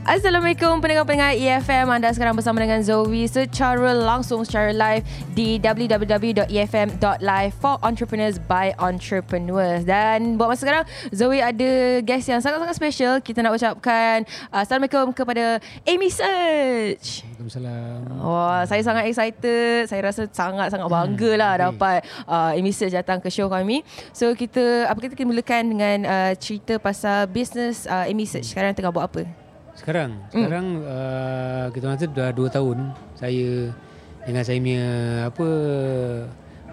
Assalamualaikum pendengar-pendengar EFM Anda sekarang bersama dengan Zoe Secara langsung secara live Di www.efm.live For entrepreneurs by entrepreneurs Dan buat masa sekarang Zoe ada guest yang sangat-sangat special Kita nak ucapkan uh, Assalamualaikum kepada Amy Search Waalaikumsalam Wah, saya sangat excited. Saya rasa sangat-sangat bangga lah dapat uh, Amy Search datang ke show kami. So kita apa kita mulakan dengan uh, cerita pasal bisnes uh, Amy Search. Sekarang tengah buat apa? Sekarang Sekarang uh, Kita kata dah 2 tahun Saya Dengan saya punya Apa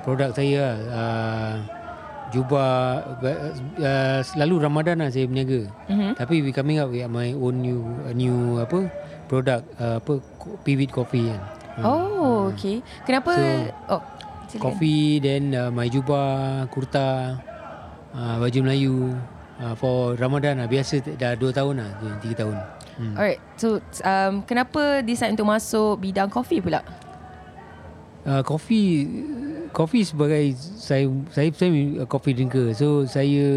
Produk saya lah, uh, Jubah uh, Selalu Ramadan lah saya berniaga Mhm. Tapi we coming up with my own new New apa Produk uh, Apa Pivot coffee kan Oh, okay. Kenapa? So, oh, silakan. Coffee Then uh, my jubah Kurta uh, Baju Melayu uh, For Ramadan lah Biasa dah 2 tahun lah 3 tahun hmm. Alright. So, um, kenapa decide untuk masuk bidang kopi pula? Uh, coffee coffee sebagai saya saya saya coffee drinker. So saya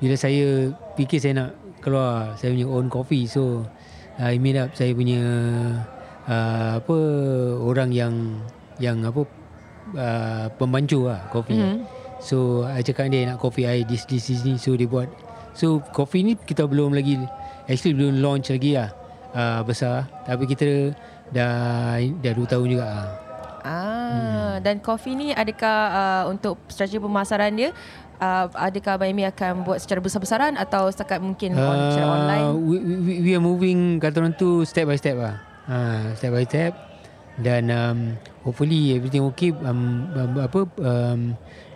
bila saya fikir saya nak keluar saya punya own coffee. So I meet up saya punya uh, apa orang yang yang apa uh, pembancu lah coffee. Mhm. Mm-hmm. So I cakap dia nak coffee I this this this ni. So dia buat. So coffee ni kita belum lagi actually belum launch lagi lah uh, besar. Tapi kita dah dah 2 tahun juga lah. Ah, dan kopi ni adakah uh, untuk strategi pemasaran dia uh, adakah Miami akan buat secara besar-besaran atau setakat mungkin on, secara online? Uh, we, we, we are moving kata orang tu step by step lah. Ha, step by step dan um, hopefully everything okay um, um, apa um,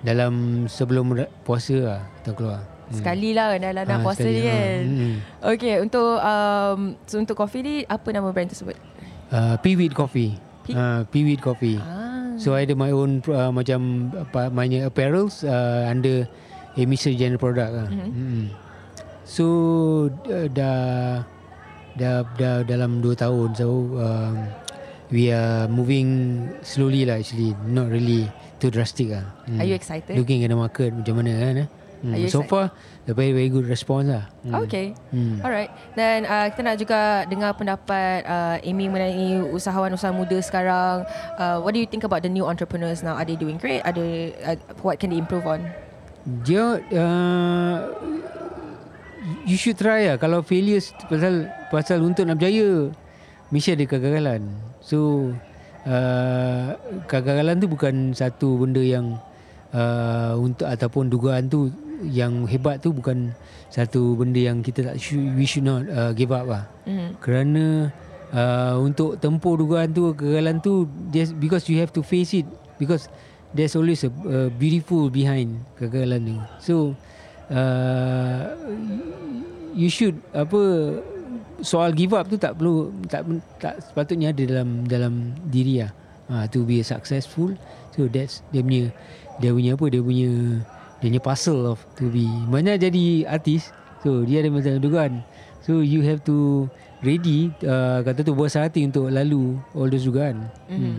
dalam sebelum puasa lah kita keluar. Sekali lah dalam nak Ah, puasa ni sekali, kan. ah, hmm. Okay, untuk um, so untuk kopi ni apa nama brand tersebut? Uh, Peaweed Coffee. Pe- Uh, Peaweed Coffee. Ah. So I ada my own uh, macam apa my apparels uh, under Emission General Product lah. Mm-hmm. Mm-hmm. So uh, dah dah dah dalam 2 tahun so um, we are moving slowly lah actually not really too drastic lah. Mm. Are you excited? Looking at the market macam mana kan eh? Mm. Are you So far a very very good response lah. Mm. Okay. Mm. Alright. Dan uh, kita nak juga dengar pendapat uh, Amy mengenai usahawan-usahawan muda sekarang. Uh, what do you think about the new entrepreneurs now? Are they doing great? Are they, uh, what can they improve on? Dia uh, You should try lah Kalau failures Pasal Pasal untuk nak berjaya Mesti ada kegagalan So uh, Kegagalan tu bukan Satu benda yang uh, Untuk Ataupun dugaan tu Yang hebat tu bukan Satu benda yang kita tak should, We should not uh, give up lah. Mm. kerana uh, untuk tempuh dugaan tu kegagalan tu because you have to face it because there's always a, a beautiful behind kegagalan tu so uh, you should apa soal give up tu tak perlu tak tak sepatutnya ada dalam dalam diri lah. Uh, to be successful. So that's dia punya dia punya apa dia punya dia punya puzzle of to be mana jadi artis so dia ada macam dugaan so you have to ready uh, kata tu buat hati untuk lalu all those dugaan mm-hmm. hmm.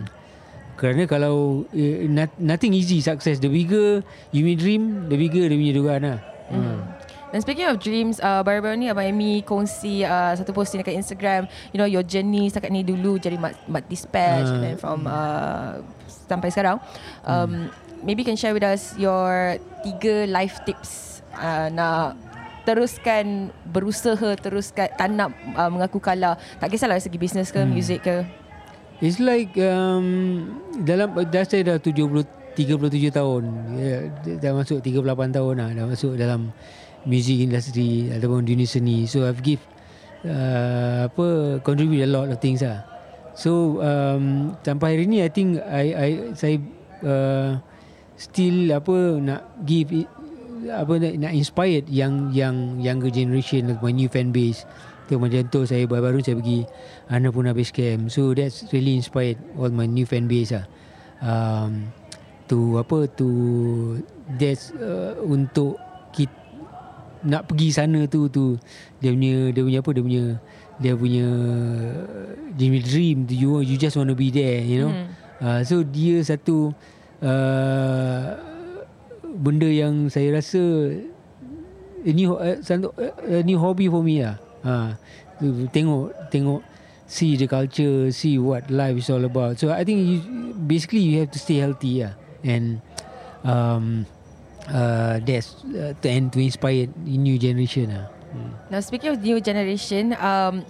kerana kalau uh, not, nothing easy success the bigger you may dream the bigger dia punya dugaan lah mm. Dan speaking of dreams, uh, baru-baru ni Abang Amy kongsi uh, satu posting dekat Instagram, you know, your journey setakat ni dulu jadi mat, mat dispatch Ah. and then from uh, sampai sekarang. Um, Maybe you can share with us your tiga life tips uh, nak teruskan berusaha, teruskan tak nak uh, mengaku kalah. Tak kisahlah segi bisnes ke, Hmm. music ke. It's like um, dalam dah saya dah 70 37 tahun. Ya, dah masuk 38 tahun lah dah masuk dalam music industry ataupun dunia seni. So I've give uh, apa contribute a lot of things lah. So um, sampai hari ni I think I I saya uh, still apa nak give it, apa nak, nak inspired yang yang younger generation my new fan base tu macam tu saya baru-baru saya pergi Annapurna Base Camp. So that's really inspired all my new fan base lah um, to apa to that's uh, untuk kita nak pergi sana tu tu dia punya dia punya apa dia punya dia punya dia punya dream you you just want to be there you know? Hmm. uh, so dia satu uh, benda yang saya rasa ini uh, satu uh, new hobby for me lah. Ha, tengok tengok see the culture, see what life is all about. So I think you, basically you have to stay healthy, yeah, and um, uh, that's uh, to and to inspire new generation, ah. Hmm. Now speaking of new generation, um,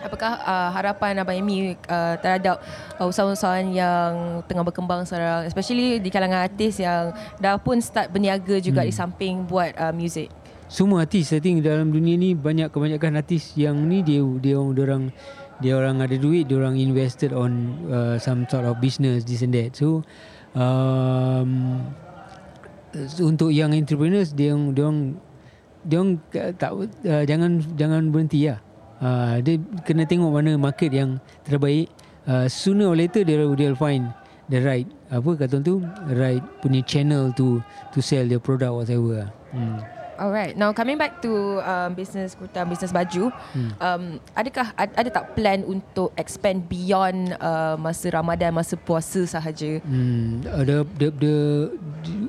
apakah uh, harapan Abang Amy uh, terhadap uh, usahawan-usahawan yang tengah berkembang sekarang, especially di kalangan artis yang dah pun start berniaga juga hmm. di samping buat uh, music? Semua artis, I think dalam dunia ni banyak kebanyakan artis yang ni dia dia orang dia orang ada duit, dia orang invested on uh, some sort of business this and that. So um, untuk yang entrepreneurs dia orang dia orang dia orang tak uh, jangan jangan berhenti lah. Uh, dia kena tengok mana market yang terbaik. Uh, sooner or later dia they'll find the right apa kata tu right punya channel to to sell their product whatever. Hmm. Alright. Now coming back to um, business kurta, business baju, hmm. um, adakah ad, ada tak plan untuk expand beyond uh, masa Ramadan, masa puasa sahaja? Hmm. Uh, the, the, the,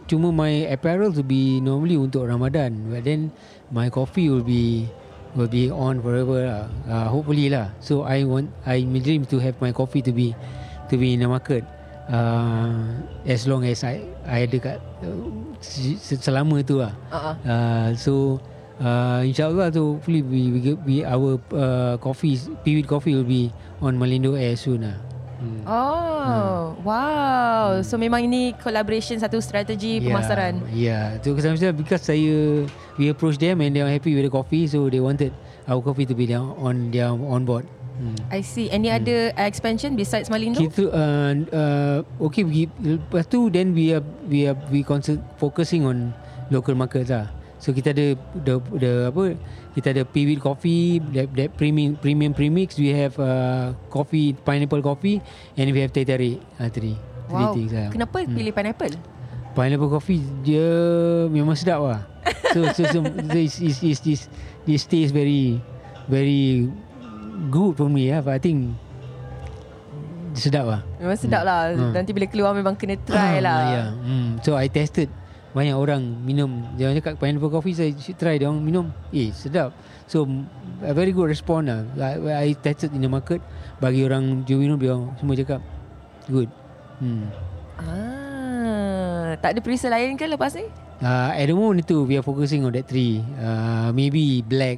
cuma my apparel to be normally untuk Ramadan, but then my coffee will be will be on forever lah. Uh, hopefully lah. So I want I dream to have my coffee to be to be in the market uh, as long as I I ada kat uh, selama tu lah. Uh-huh. Uh, so uh, insyaallah tu hopefully we we, we our uh, coffee Piwit coffee will be on Malindo Air soon lah. Hmm. Oh, hmm. wow. Hmm. So memang ini collaboration satu strategi yeah, pemasaran. Yeah. So because, because saya we approach them and they are happy with the coffee so they wanted our coffee to be on their on board. Hmm. I see. Any hmm. other uh, expansion besides Malindo? Kita uh, uh, okay. We, lepas tu then we are we are we concert focusing on local markets lah. So kita ada the the apa? Kita ada Piwit Coffee, that, that premium premium premix. We have uh, coffee pineapple coffee, and we have teh tarik. Uh, three, wow. things lah. Kenapa hmm. pilih pineapple? Pineapple coffee dia memang sedap lah. So so, so this is is this this taste very very good for me lah. But I think sedap lah. Memang sedap hmm. lah. Hmm. Nanti bila keluar memang kena try lah. Yeah. Hmm. So I tested banyak orang minum. Dia cakap pineapple coffee saya should try. Dia orang minum. Eh sedap. So a very good response lah. I, I tested in the market. Bagi orang jual minum dia semua cakap good. Hmm. Ah, tak ada perisa lain ke lepas ni? Uh, at the moment itu we are focusing on that three. Uh, maybe black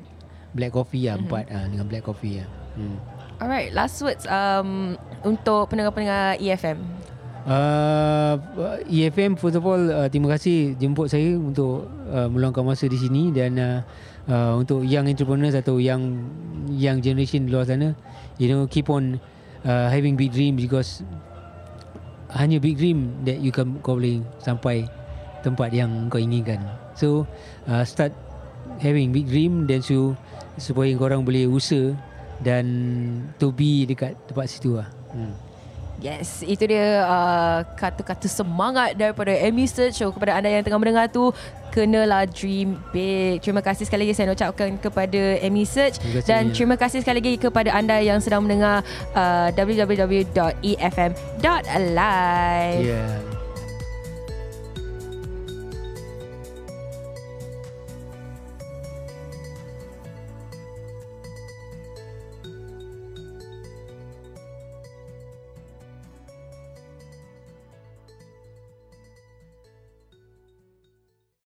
black coffee lah mm-hmm. empat uh, dengan black coffee lah. Hmm. Alright, last words um, untuk pendengar-pendengar EFM. Uh, EFM first of all uh, terima kasih jemput saya untuk uh, meluangkan masa di sini dan uh, uh, untuk young entrepreneurs atau young young generation luar sana you know keep on uh, having big dream because hanya big dream that you can kau boleh sampai tempat yang kau inginkan so uh, start having big dream then so supaya korang boleh usaha dan to be dekat tempat situ lah. Hmm. Yes, itu dia uh, kata-kata semangat daripada Amy Search Show kepada anda yang tengah mendengar tu kenalah dream big. Terima kasih sekali lagi saya nak ucapkan kepada Amy Search terima dan terima kasih sekali lagi kepada anda yang sedang mendengar uh, www.efm.live. Yeah.